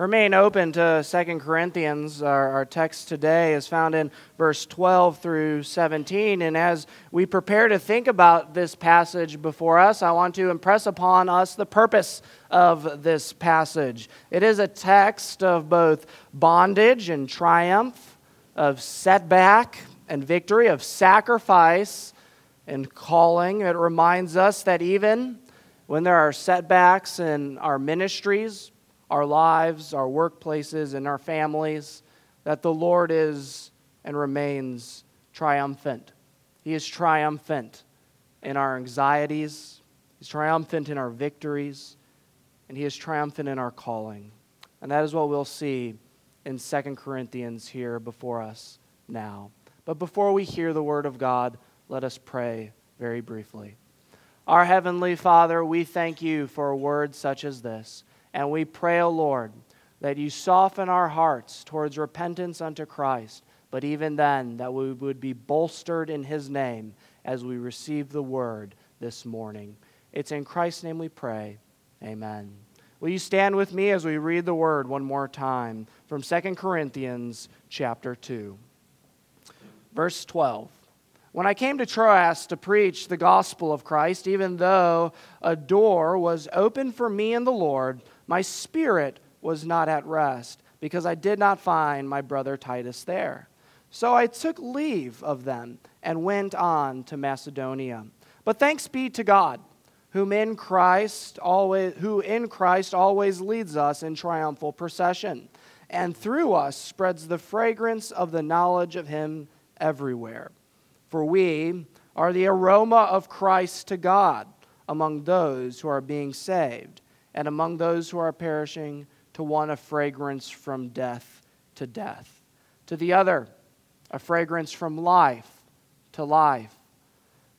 Remain open to 2 Corinthians. Our, our, text today is found in verse 12 through 17. And as we prepare to think about this passage before us, I want to impress upon us the purpose of this passage. It is a text of both bondage and triumph, of setback and victory, of sacrifice and calling. It reminds us that even when there are setbacks in our ministries, our lives, our workplaces, and our families, that the Lord is and remains triumphant. He is triumphant in our anxieties, He's triumphant in our victories, and He is triumphant in our calling. And that is what we'll see in 2 Corinthians here before us now. But before we hear the word of God, let us pray very briefly. Our Heavenly Father, we thank you for a word such as this. And we pray, O oh Lord, that you soften our hearts towards repentance unto Christ, but even then, that we would be bolstered in his name as we receive the word this morning. It's in Christ's name we pray. Amen. Will you stand with me as we read the word one more time from 2 Corinthians chapter 2. Verse 12. When I came to Troas to preach the gospel of Christ, even though a door was open for me in the Lord, my spirit was not at rest because I did not find my brother Titus there. So I took leave of them and went on to Macedonia. But thanks be to God, whom in Christ always, who in Christ always leads us in triumphal procession, and through us spreads the fragrance of the knowledge of him everywhere. For we are the aroma of Christ to God among those who are being saved and among those who are perishing, to one a fragrance from death to death, to the other a fragrance from life to life.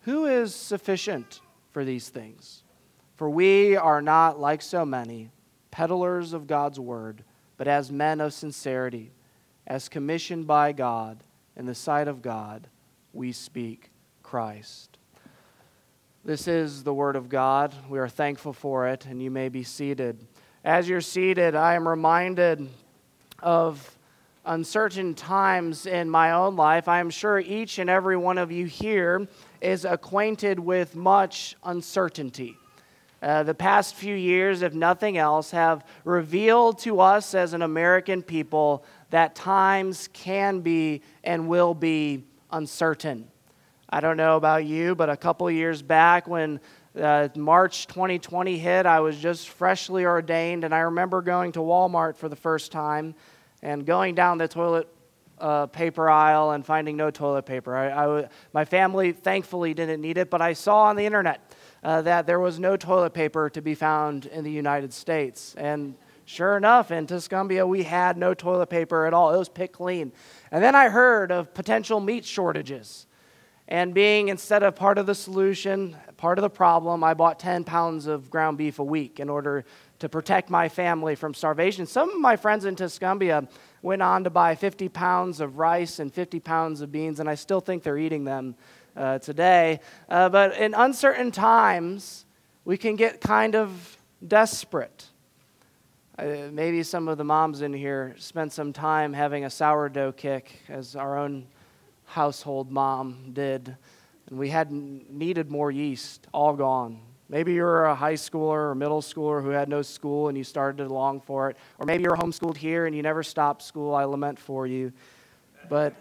Who is sufficient for these things? For we are not like so many peddlers of God's word, but as men of sincerity, as commissioned by God in the sight of God, we speak Christ. This is the Word of God. We are thankful for it, and you may be seated. As you're seated, I am reminded of uncertain times in my own life. I am sure each and every one of you here is acquainted with much uncertainty. Uh, the past few years, if nothing else, have revealed to us as an American people that times can be and will be uncertain. I don't know about you, but a couple years back when uh, March 2020 hit, I was just freshly ordained, and I remember going to Walmart for the first time and going down the toilet uh, paper aisle and finding no toilet paper. I, I, my family thankfully didn't need it, but I saw on the internet uh, that there was no toilet paper to be found in the United States. And sure enough, in Tuscumbia, we had no toilet paper at all. It was picked clean. And then I heard of potential meat shortages. And being instead of part of the solution, part of the problem, I bought 10 pounds of ground beef a week in order to protect my family from starvation. Some of my friends in Tuscumbia went on to buy 50 pounds of rice and 50 pounds of beans, and I still think they're eating them uh, today. Uh, but in uncertain times, we can get kind of desperate. Uh, maybe some of the moms in here spent some time having a sourdough kick, as our own household mom did, and we hadn't needed more yeast, all gone. Maybe you're a high schooler or middle schooler who had no school and you started to long for it. Or maybe you're homeschooled here and you never stopped school. I lament for you. But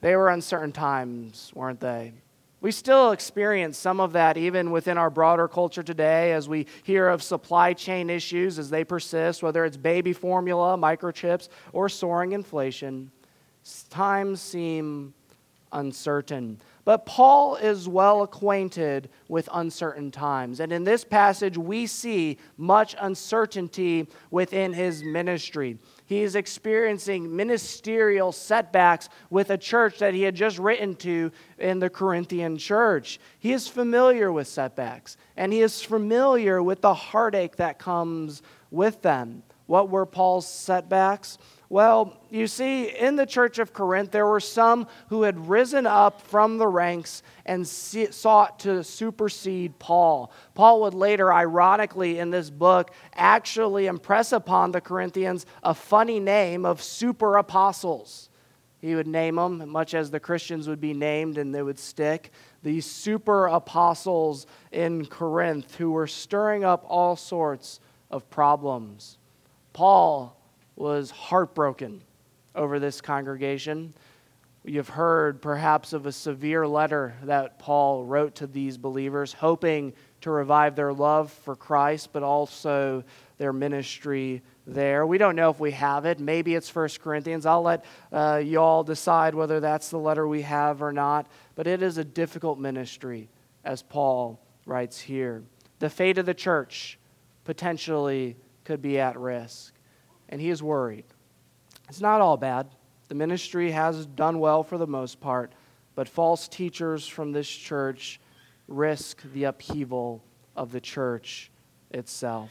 they were uncertain times, weren't they? We still experience some of that even within our broader culture today as we hear of supply chain issues as they persist, whether it's baby formula, microchips, or soaring inflation. Times seem uncertain. But Paul is well acquainted with uncertain times. And in this passage, we see much uncertainty within his ministry. He is experiencing ministerial setbacks with a church that he had just written to in the Corinthian church. He is familiar with setbacks, and he is familiar with the heartache that comes with them. What were Paul's setbacks? Well, you see, in the church of Corinth, there were some who had risen up from the ranks and sought to supersede Paul. Paul would later, ironically, in this book, actually impress upon the Corinthians a funny name of super apostles. He would name them, much as the Christians would be named and they would stick. These super apostles in Corinth who were stirring up all sorts of problems. Paul was heartbroken over this congregation. You've heard perhaps of a severe letter that Paul wrote to these believers, hoping to revive their love for Christ, but also their ministry there. We don't know if we have it. Maybe it's First Corinthians. I'll let uh, you all decide whether that's the letter we have or not. But it is a difficult ministry, as Paul writes here. The fate of the church potentially could be at risk and he is worried. It's not all bad. The ministry has done well for the most part, but false teachers from this church risk the upheaval of the church itself.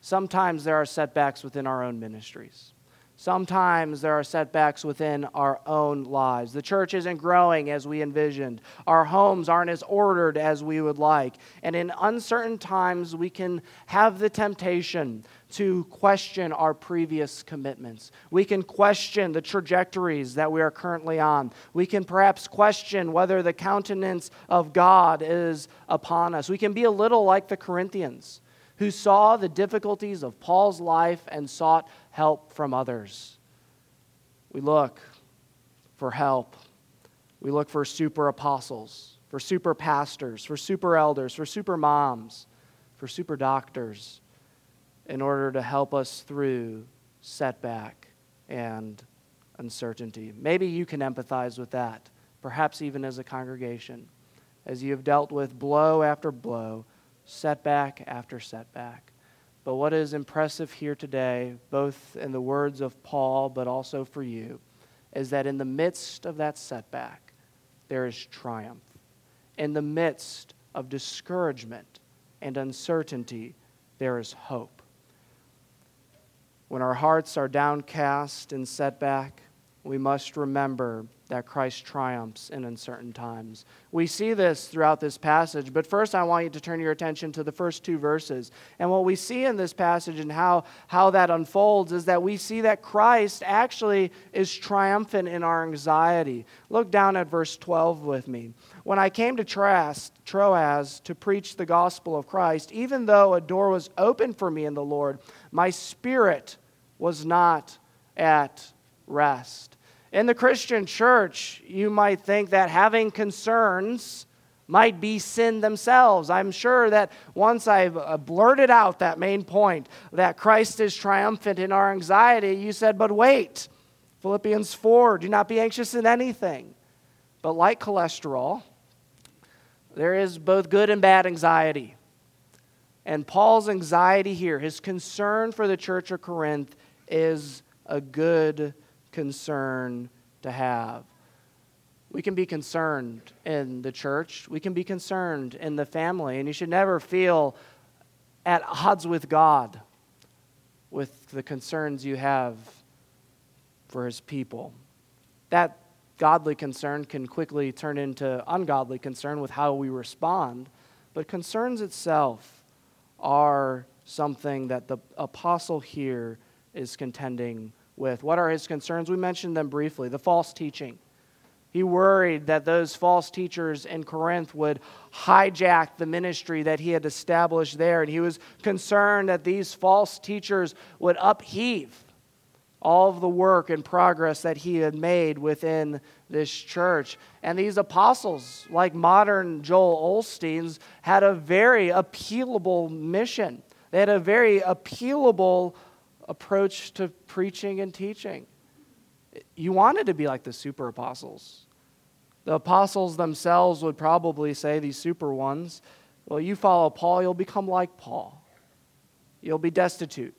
Sometimes there are setbacks within our own ministries. Sometimes there are setbacks within our own lives. The church isn't growing as we envisioned. Our homes aren't as ordered as we would like. And in uncertain times, we can have the temptation to question our previous commitments. We can question the trajectories that we are currently on. We can perhaps question whether the countenance of God is upon us. We can be a little like the Corinthians who saw the difficulties of Paul's life and sought help from others. We look for help. We look for super apostles, for super pastors, for super elders, for super moms, for super doctors in order to help us through setback and uncertainty. Maybe you can empathize with that, perhaps even as a congregation, as you have dealt with blow after blow, setback after setback. But what is impressive here today, both in the words of Paul, but also for you, is that in the midst of that setback, there is triumph. In the midst of discouragement and uncertainty, there is hope when our hearts are downcast and set back, we must remember that Christ triumphs in uncertain times. We see this throughout this passage, but first I want you to turn your attention to the first two verses. And what we see in this passage and how, how that unfolds is that we see that Christ actually is triumphant in our anxiety. Look down at verse 12 with me. When I came to Troas, Troas to preach the gospel of Christ, even though a door was open for me in the Lord, my spirit was not at rest. In the Christian church, you might think that having concerns might be sin themselves. I'm sure that once I've uh, blurted out that main point, that Christ is triumphant in our anxiety, you said, but wait. Philippians 4 do not be anxious in anything. But like cholesterol, there is both good and bad anxiety. And Paul's anxiety here, his concern for the church of Corinth, is a good concern to have. We can be concerned in the church, we can be concerned in the family, and you should never feel at odds with God with the concerns you have for his people. That godly concern can quickly turn into ungodly concern with how we respond, but concerns itself are something that the apostle here is contending with. What are his concerns? We mentioned them briefly the false teaching. He worried that those false teachers in Corinth would hijack the ministry that he had established there. And he was concerned that these false teachers would upheave all of the work and progress that he had made within this church. And these apostles, like modern Joel Osteens, had a very appealable mission. They had a very appealable approach to preaching and teaching. You wanted to be like the super apostles. The apostles themselves would probably say, these super ones, well, you follow Paul, you'll become like Paul. You'll be destitute.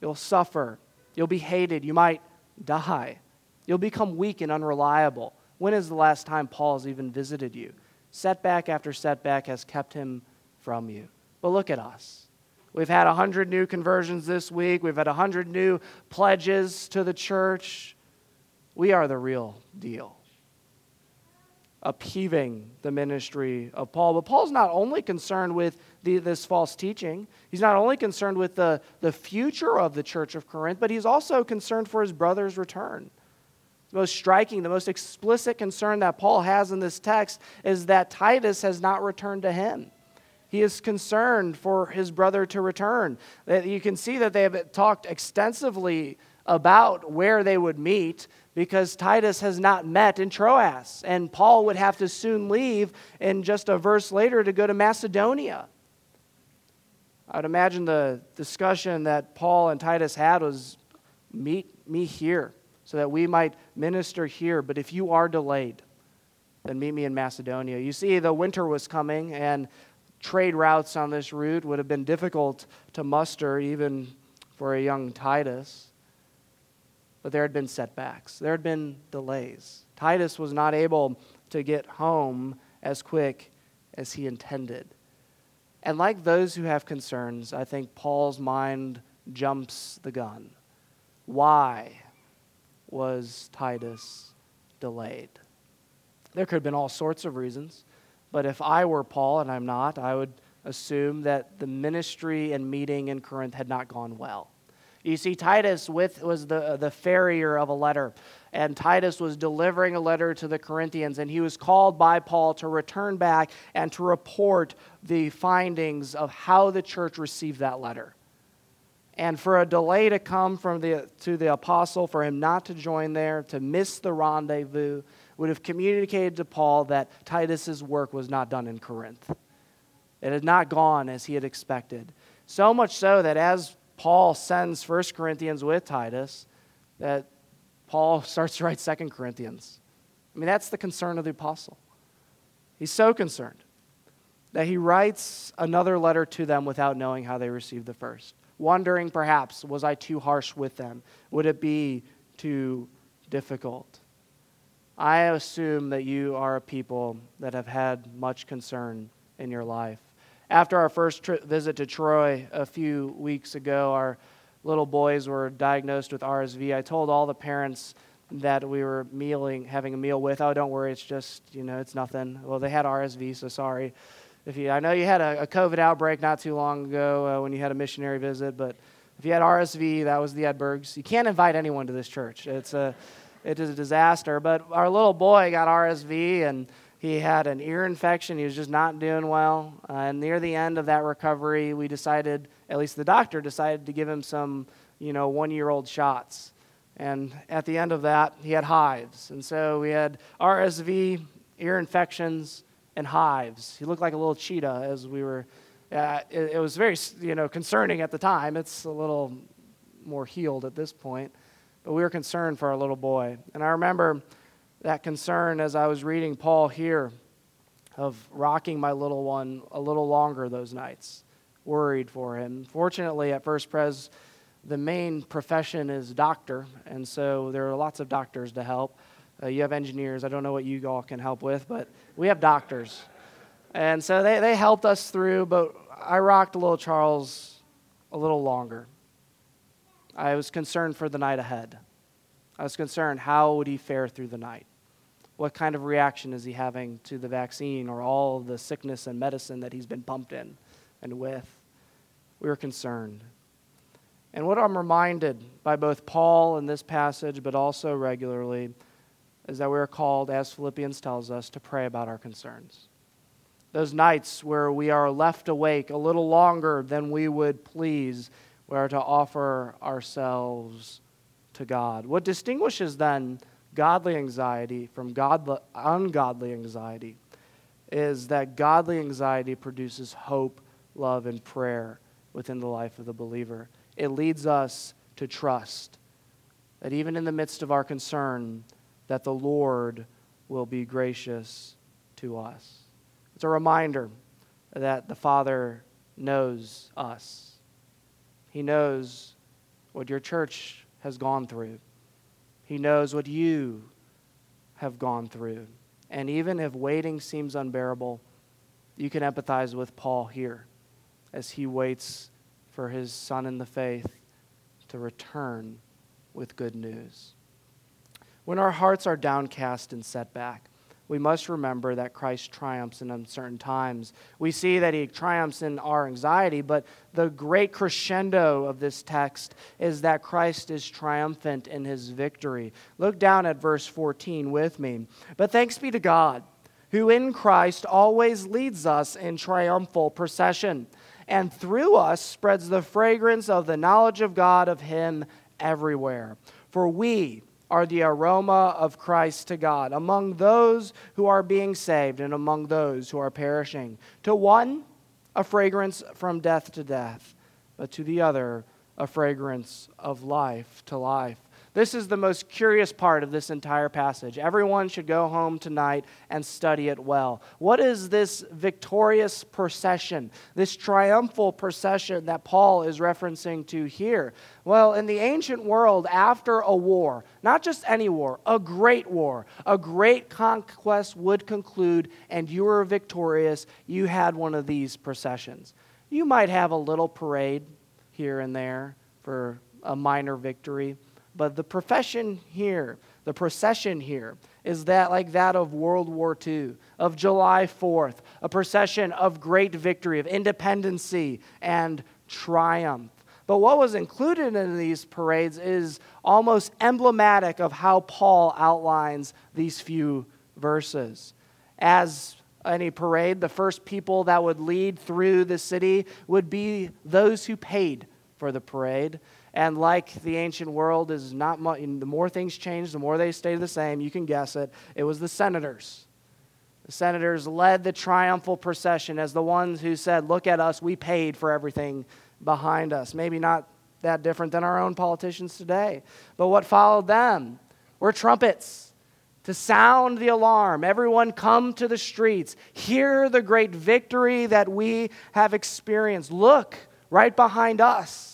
You'll suffer. You'll be hated. You might die. You'll become weak and unreliable. When is the last time Paul's even visited you? Setback after setback has kept him from you. But look at us. We've had 100 new conversions this week. We've had 100 new pledges to the church. We are the real deal. Upheaving the ministry of Paul. But Paul's not only concerned with the, this false teaching, he's not only concerned with the, the future of the church of Corinth, but he's also concerned for his brother's return. The most striking, the most explicit concern that Paul has in this text is that Titus has not returned to him. He is concerned for his brother to return. You can see that they have talked extensively about where they would meet because Titus has not met in Troas. And Paul would have to soon leave in just a verse later to go to Macedonia. I would imagine the discussion that Paul and Titus had was meet me here so that we might minister here. But if you are delayed, then meet me in Macedonia. You see, the winter was coming, and trade routes on this route would have been difficult to muster even for a young Titus. But there had been setbacks, there had been delays. Titus was not able to get home as quick as he intended. And like those who have concerns, I think Paul's mind jumps the gun. Why was Titus delayed? There could have been all sorts of reasons. But if I were Paul, and I'm not, I would assume that the ministry and meeting in Corinth had not gone well. You see, Titus with, was the, the farrier of a letter, and Titus was delivering a letter to the Corinthians, and he was called by Paul to return back and to report the findings of how the church received that letter. And for a delay to come from the, to the apostle, for him not to join there, to miss the rendezvous, would have communicated to Paul that Titus's work was not done in Corinth. It had not gone as he had expected. So much so that as Paul sends 1 Corinthians with Titus, that Paul starts to write 2 Corinthians. I mean, that's the concern of the apostle. He's so concerned that he writes another letter to them without knowing how they received the first. Wondering, perhaps, was I too harsh with them? Would it be too difficult? I assume that you are a people that have had much concern in your life. After our first tri- visit to Troy a few weeks ago, our little boys were diagnosed with RSV. I told all the parents that we were mealing, having a meal with, oh, don't worry, it's just, you know, it's nothing. Well, they had RSV, so sorry. If you, I know you had a, a COVID outbreak not too long ago uh, when you had a missionary visit, but if you had RSV, that was the Edburgs. You can't invite anyone to this church. It's a it is a disaster. But our little boy got RSV and he had an ear infection. He was just not doing well. Uh, and near the end of that recovery, we decided, at least the doctor decided to give him some, you know, one year old shots. And at the end of that, he had hives. And so we had RSV, ear infections, and hives. He looked like a little cheetah as we were. Uh, it, it was very, you know, concerning at the time. It's a little more healed at this point but we were concerned for our little boy. And I remember that concern as I was reading Paul here of rocking my little one a little longer those nights, worried for him. Fortunately, at First Pres, the main profession is doctor, and so there are lots of doctors to help. Uh, you have engineers. I don't know what you all can help with, but we have doctors. And so they, they helped us through, but I rocked little Charles a little longer. I was concerned for the night ahead. I was concerned how would he fare through the night? What kind of reaction is he having to the vaccine or all the sickness and medicine that he's been pumped in and with? We were concerned. And what I'm reminded by both Paul in this passage, but also regularly, is that we are called, as Philippians tells us, to pray about our concerns. Those nights where we are left awake a little longer than we would please we are to offer ourselves to God. What distinguishes then godly anxiety from godly, ungodly anxiety is that godly anxiety produces hope, love, and prayer within the life of the believer. It leads us to trust that even in the midst of our concern, that the Lord will be gracious to us. It's a reminder that the Father knows us he knows what your church has gone through. He knows what you have gone through. And even if waiting seems unbearable, you can empathize with Paul here as he waits for his son in the faith to return with good news. When our hearts are downcast and set back, we must remember that Christ triumphs in uncertain times. We see that he triumphs in our anxiety, but the great crescendo of this text is that Christ is triumphant in his victory. Look down at verse 14 with me. But thanks be to God, who in Christ always leads us in triumphal procession, and through us spreads the fragrance of the knowledge of God of him everywhere. For we, are the aroma of Christ to God among those who are being saved and among those who are perishing. To one, a fragrance from death to death, but to the other, a fragrance of life to life. This is the most curious part of this entire passage. Everyone should go home tonight and study it well. What is this victorious procession, this triumphal procession that Paul is referencing to here? Well, in the ancient world, after a war, not just any war, a great war, a great conquest would conclude, and you were victorious, you had one of these processions. You might have a little parade here and there for a minor victory. But the profession here, the procession here, is that like that of World War II, of July 4th, a procession of great victory, of independency and triumph. But what was included in these parades is almost emblematic of how Paul outlines these few verses. As any parade, the first people that would lead through the city would be those who paid for the parade. And like the ancient world is not much, the more things change, the more they stay the same. You can guess it. It was the senators. The senators led the triumphal procession as the ones who said, Look at us, we paid for everything behind us. Maybe not that different than our own politicians today. But what followed them were trumpets to sound the alarm. Everyone come to the streets. Hear the great victory that we have experienced. Look right behind us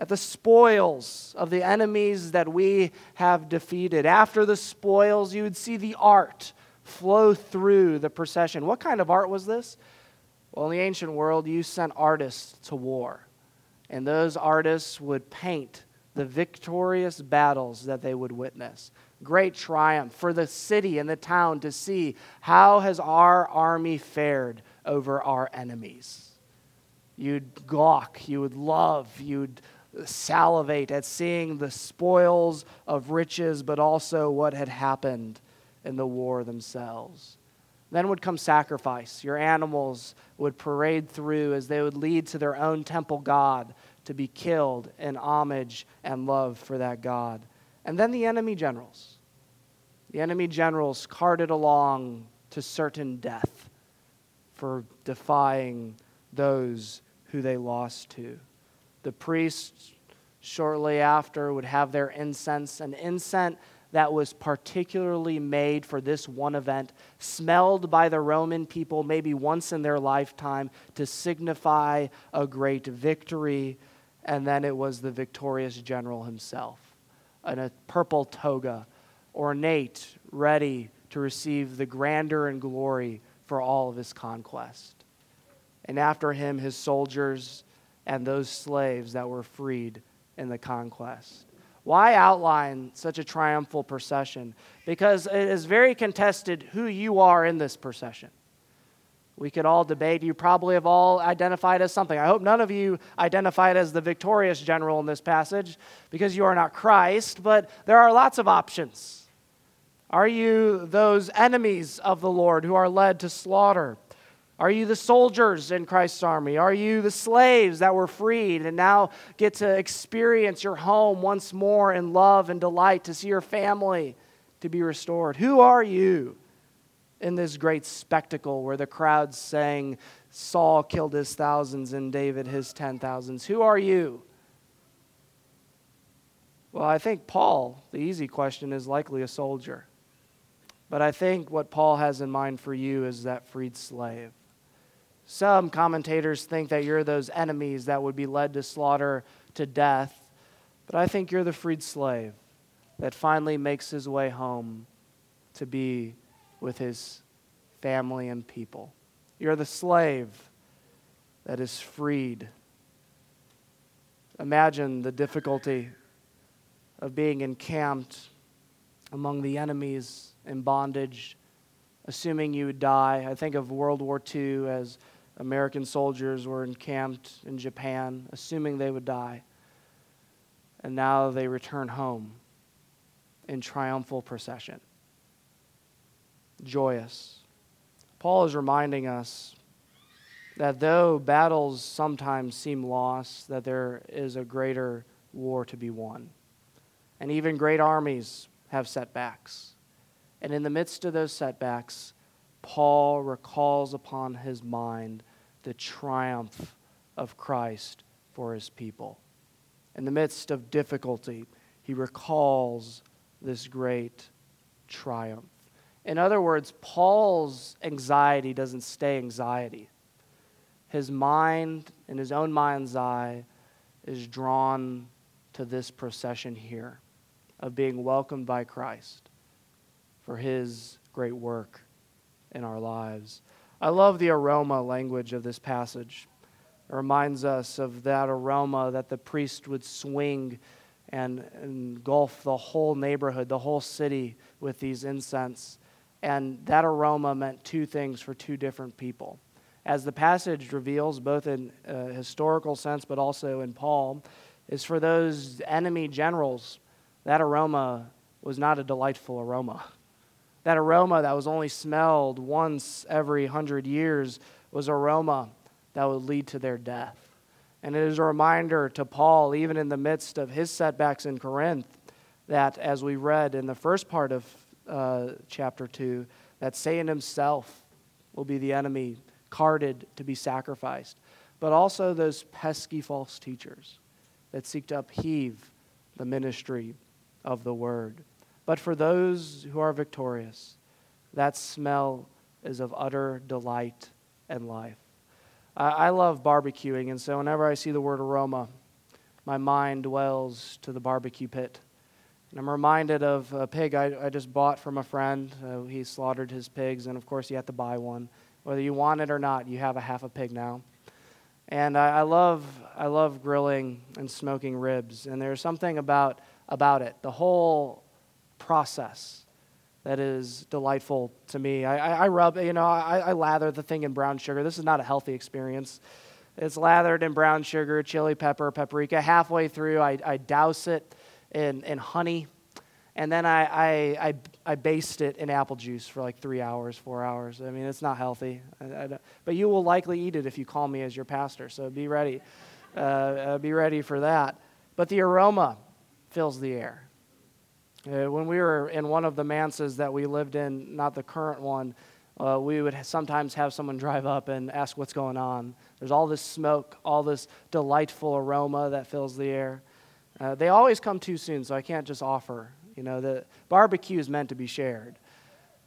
at the spoils of the enemies that we have defeated. After the spoils, you would see the art flow through the procession. What kind of art was this? Well, in the ancient world, you sent artists to war, and those artists would paint the victorious battles that they would witness. Great triumph for the city and the town to see how has our army fared over our enemies. You'd gawk, you would love, you'd salivate at seeing the spoils of riches, but also what had happened in the war themselves. Then would come sacrifice. Your animals would parade through as they would lead to their own temple god to be killed in homage and love for that god. And then the enemy generals. The enemy generals carted along to certain death for defying those who they lost to. The priests, shortly after, would have their incense, an incense that was particularly made for this one event, smelled by the Roman people maybe once in their lifetime to signify a great victory. And then it was the victorious general himself in a purple toga, ornate, ready to receive the grandeur and glory for all of his conquest. And after him, his soldiers and those slaves that were freed in the conquest. Why outline such a triumphal procession? Because it is very contested who you are in this procession. We could all debate. You probably have all identified as something. I hope none of you identified as the victorious general in this passage because you are not Christ, but there are lots of options. Are you those enemies of the Lord who are led to slaughter? Are you the soldiers in Christ's army? Are you the slaves that were freed and now get to experience your home once more in love and delight, to see your family to be restored? Who are you in this great spectacle where the crowds sang, Saul killed his thousands and David his ten thousands? Who are you? Well, I think Paul, the easy question, is likely a soldier. But I think what Paul has in mind for you is that freed slave. Some commentators think that you're those enemies that would be led to slaughter to death, but I think you're the freed slave that finally makes his way home to be with his family and people. You're the slave that is freed Imagine the difficulty of being encamped among the enemies in bondage, assuming you would die. I think of World War II as American soldiers were encamped in Japan, assuming they would die. And now they return home in triumphal procession, joyous. Paul is reminding us that though battles sometimes seem lost, that there is a greater war to be won. And even great armies have setbacks. And in the midst of those setbacks, Paul recalls upon his mind the triumph of Christ for his people. In the midst of difficulty, he recalls this great triumph. In other words, Paul's anxiety doesn't stay anxiety his mind, in his own mind's eye, is drawn to this procession here of being welcomed by Christ for his great work in our lives. I love the aroma language of this passage. It reminds us of that aroma that the priest would swing and engulf the whole neighborhood, the whole city with these incense. And that aroma meant two things for two different people as the passage reveals, both in a historical sense but also in Paul, is for those enemy generals, that aroma was not a delightful aroma. That aroma that was only smelled once every hundred years was aroma that would lead to their death. And it is a reminder to Paul, even in the midst of his setbacks in Corinth, that as we read in the first part of uh, chapter 2, that Satan himself will be the enemy carted to be sacrificed, but also those pesky false teachers that seek to upheave the ministry of the word. But for those who are victorious, that smell is of utter delight and life. I, love barbecuing, and so whenever I see the word aroma, my mind dwells to the barbecue pit. And I'm reminded of a pig I, I just bought from a friend. Uh, he slaughtered his pigs, and of course, you had to buy one. Whether you want it or not, you have a half a pig now. And I, I love, I love grilling and smoking ribs. And there's something about, about it, the whole process that is delightful to me. I, I, I rub, you know, I, I lather the thing in brown sugar. This is not a healthy experience. It's lathered in brown sugar, chili pepper, paprika. Halfway through, I, I douse it in, in honey and then I, I, I, I, baste it in apple juice for like three hours, four hours. I mean, it's not healthy. But you will likely eat it if you call me as your pastor, so be ready. Uh, uh, be ready for that. But the aroma fills the air. Uh, when we were in one of the manses that we lived in, not the current one, uh, we would sometimes have someone drive up and ask what's going on. There's all this smoke, all this delightful aroma that fills the air. Uh, they always come too soon, so I can't just offer you know, the barbecue is meant to be shared.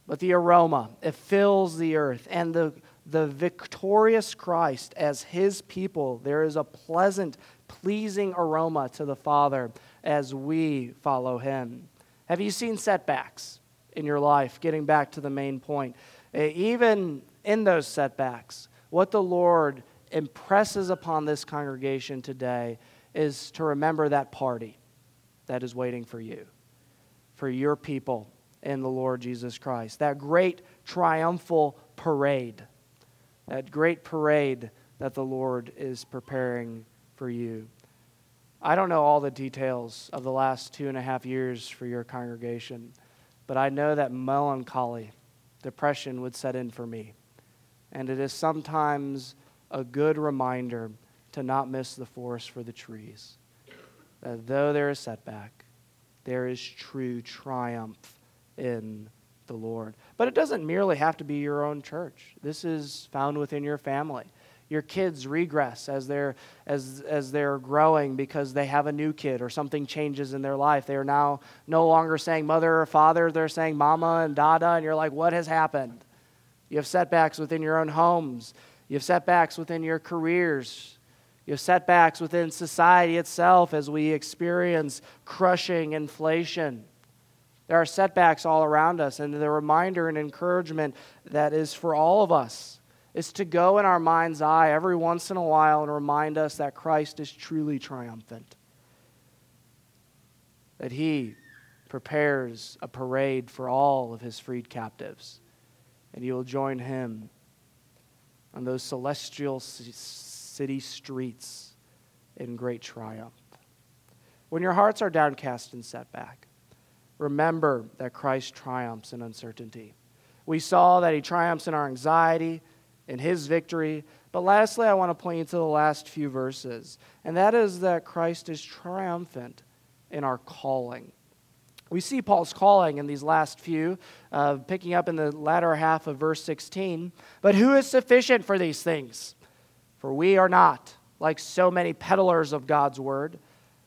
But the aroma, it fills the earth. And the, the victorious Christ, as his people, there is a pleasant, pleasing aroma to the Father as we follow him. Have you seen setbacks in your life? Getting back to the main point. Eh, even in those setbacks, what the Lord impresses upon this congregation today is to remember that party that is waiting for you for your people in the Lord Jesus Christ. That great triumphal parade, that great parade that the Lord is preparing for you. I don't know all the details of the last two and a half years for your congregation, but I know that melancholy, depression would set in for me. And it is sometimes a good reminder to not miss the forest for the trees. That though there is setback, there is true triumph in the Lord. But it doesn't merely have to be your own church. This is found within your family. Your kids regress as they're as as they're growing because they have a new kid or something changes in their life. They are now no longer saying mother or father, they're saying mama and dada, and you're like, what has happened? You have setbacks within your own homes. You have setbacks within your careers. You have setbacks within society itself as we experience crushing inflation. There are setbacks all around us, and the reminder and encouragement that is for all of us is to go in our mind's eye every once in a while and remind us that Christ is truly triumphant. That he prepares a parade for all of his freed captives, and you will join him on those celestial city streets in great triumph. When your hearts are downcast and set back, remember that Christ triumphs in uncertainty. We saw that he triumphs in our anxiety, in his victory. But lastly, I want to point you to the last few verses, and that is that Christ is triumphant in our calling. We see Paul's calling in these last few, uh, picking up in the latter half of verse 16. But who is sufficient for these things? For we are not like so many peddlers of God's word,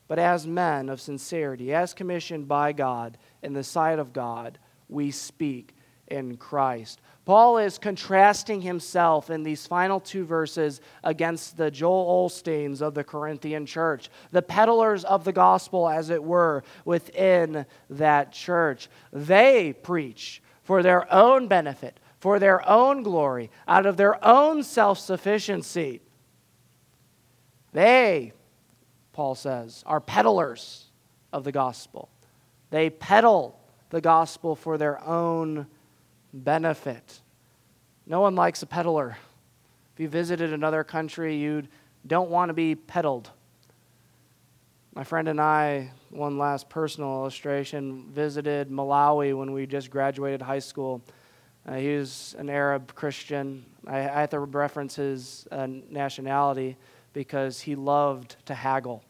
but as men of sincerity, as commissioned by God in the sight of God, we speak in Christ. Paul is contrasting himself in these final two verses against the Joel Osteens of the Corinthian church, the peddlers of the gospel, as it were, within that church. They preach for their own benefit, for their own glory, out of their own self sufficiency. They, Paul says, are peddlers of the gospel. They peddle the gospel for their own benefit. No one likes a peddler. If you visited another country, you don't want to be peddled. My friend and I, one last personal illustration, visited Malawi when we just graduated high school. Uh, he was an Arab Christian. I, I have to reference his uh, nationality because he loved to haggle.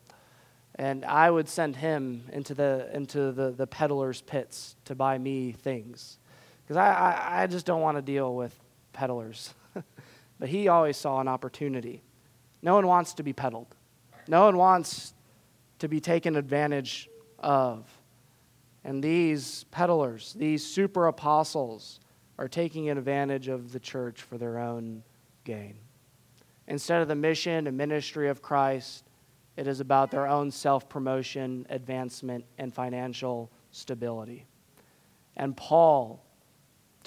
And I would send him into the, into the, the peddler's pits to buy me things. Because I, I, I just don't want to deal with peddlers. but he always saw an opportunity. No one wants to be peddled, no one wants to be taken advantage of. And these peddlers, these super apostles, are taking advantage of the church for their own gain. Instead of the mission and ministry of Christ, it is about their own self promotion, advancement, and financial stability. And Paul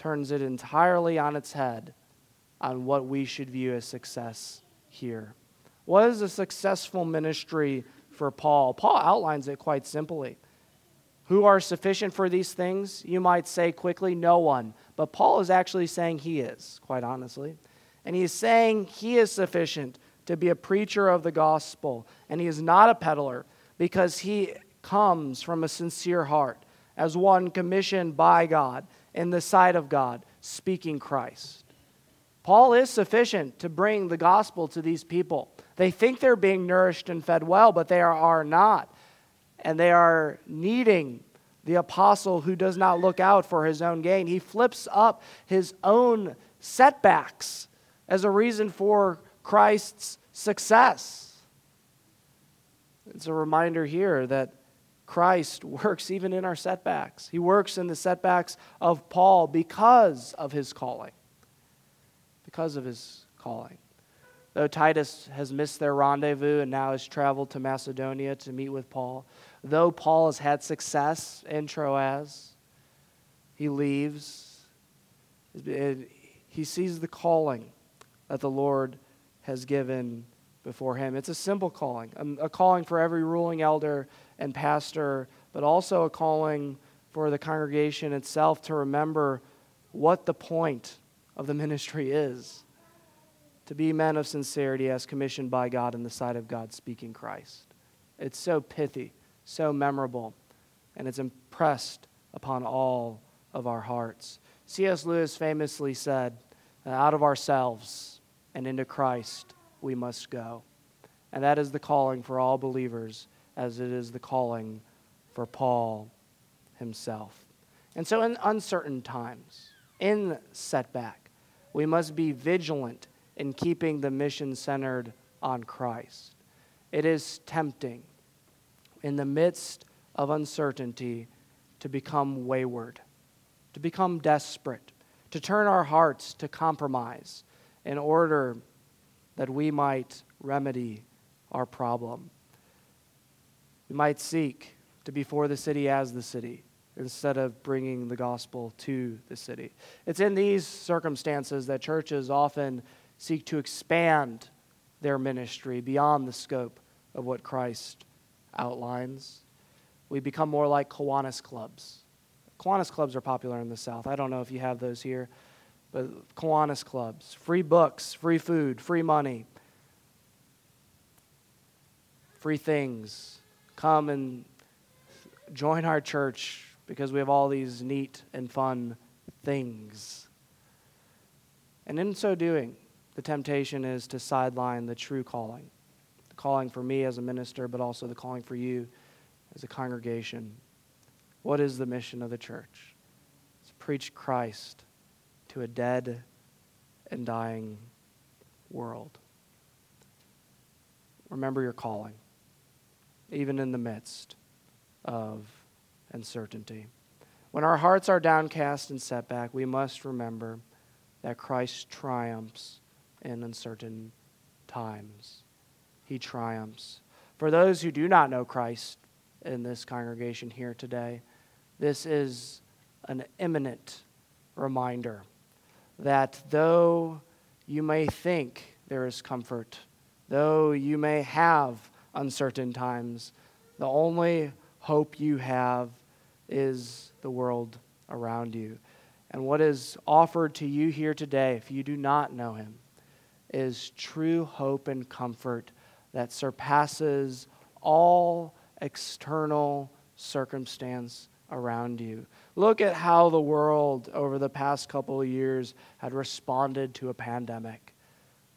turns it entirely on its head on what we should view as success here. What is a successful ministry for Paul? Paul outlines it quite simply. Who are sufficient for these things? You might say quickly, no one. But Paul is actually saying he is, quite honestly. And he is saying he is sufficient to be a preacher of the gospel. And he is not a peddler because he comes from a sincere heart as one commissioned by God in the sight of God, speaking Christ. Paul is sufficient to bring the gospel to these people. They think they're being nourished and fed well, but they are, are not. And they are needing the apostle who does not look out for his own gain. He flips up his own setbacks as a reason for Christ's success. It's a reminder here that Christ works even in our setbacks. He works in the setbacks of Paul because of his calling. Because of his calling. Though Titus has missed their rendezvous and now has traveled to Macedonia to meet with Paul, though Paul has had success in Troas, he leaves. He sees the calling that the Lord has given before him. It's a simple calling, um, a calling for every ruling elder and pastor, but also a calling for the congregation itself to remember what the point of the ministry is to be men of sincerity as commissioned by God in the sight of God, speaking Christ. It's so pithy, so memorable, and it's impressed upon all of our hearts. C.S. Lewis famously said, uh, Out of ourselves and into Christ we must go. And that is the calling for all believers as it is the calling for Paul himself. And so, in uncertain times, in setback, we must be vigilant in keeping the mission centered on Christ. It is tempting in the midst of uncertainty to become wayward, to become desperate, to turn our hearts to compromise in order that we might remedy our problem. We might seek to be for the city as the city instead of bringing the gospel to the city. It's in these circumstances that churches often seek to expand their ministry beyond the scope of what Christ outlines. We become more like Kiwanis clubs. Kiwanis clubs are popular in the South. I don't know if you have those here, but Kiwanis clubs. Free books, free food, free money, free things. Come and join our church because we have all these neat and fun things. And in so doing, the temptation is to sideline the true calling the calling for me as a minister, but also the calling for you as a congregation. What is the mission of the church? It's preach Christ to a dead and dying world. Remember your calling, even in the midst of uncertainty. When our hearts are downcast and set back, we must remember that Christ triumphs in uncertain times. He triumphs. For those who do not know Christ in this congregation here today, this is an imminent reminder that though you may think there is comfort, though you may have uncertain times, the only hope you have is the world around you. And what is offered to you here today, if you do not know him, is true hope and comfort that surpasses all external circumstance around you. Look at how the world over the past couple of years had responded to a pandemic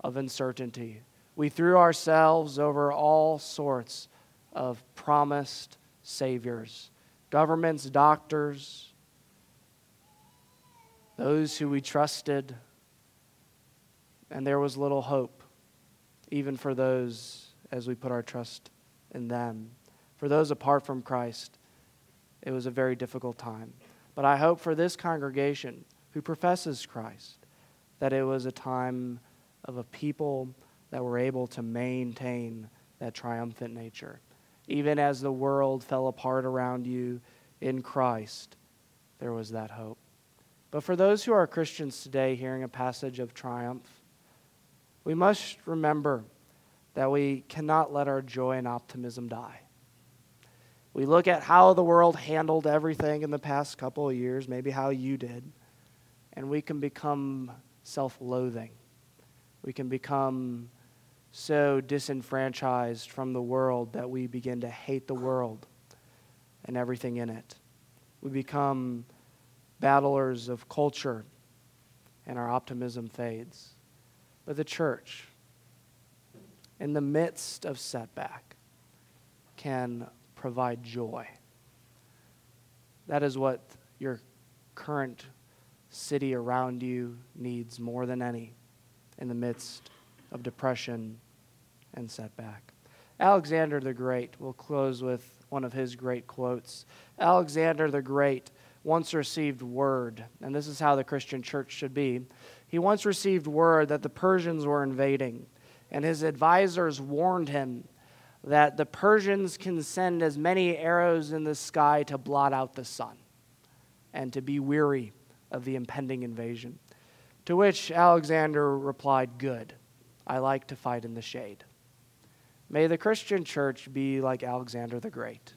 of uncertainty. We threw ourselves over all sorts of promised saviors governments, doctors, those who we trusted, and there was little hope, even for those as we put our trust in them. For those apart from Christ, it was a very difficult time. But I hope for this congregation who professes Christ that it was a time of a people that were able to maintain that triumphant nature. Even as the world fell apart around you in Christ, there was that hope. But for those who are Christians today hearing a passage of triumph, we must remember that we cannot let our joy and optimism die. We look at how the world handled everything in the past couple of years, maybe how you did, and we can become self loathing. We can become so disenfranchised from the world that we begin to hate the world and everything in it. We become battlers of culture and our optimism fades. But the church, in the midst of setback, can provide joy. That is what your current city around you needs more than any in the midst of depression and setback. Alexander the Great, we'll close with one of his great quotes. Alexander the Great once received word, and this is how the Christian church should be. He once received word that the Persians were invading, and his advisors warned him that the Persians can send as many arrows in the sky to blot out the sun and to be weary of the impending invasion. To which Alexander replied, Good, I like to fight in the shade. May the Christian church be like Alexander the Great,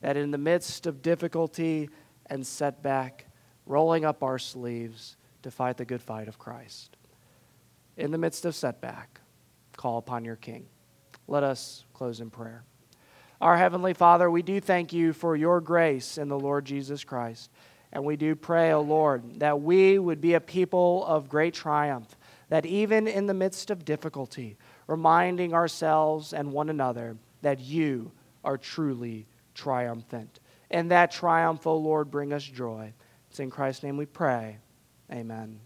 that in the midst of difficulty and setback, rolling up our sleeves to fight the good fight of Christ. In the midst of setback, call upon your King. Let us close in prayer. Our Heavenly Father, we do thank you for your grace in the Lord Jesus Christ. And we do pray, O oh Lord, that we would be a people of great triumph, that even in the midst of difficulty, reminding ourselves and one another that you are truly triumphant. And that triumph, O oh Lord, bring us joy. It's in Christ's name we pray. Amen.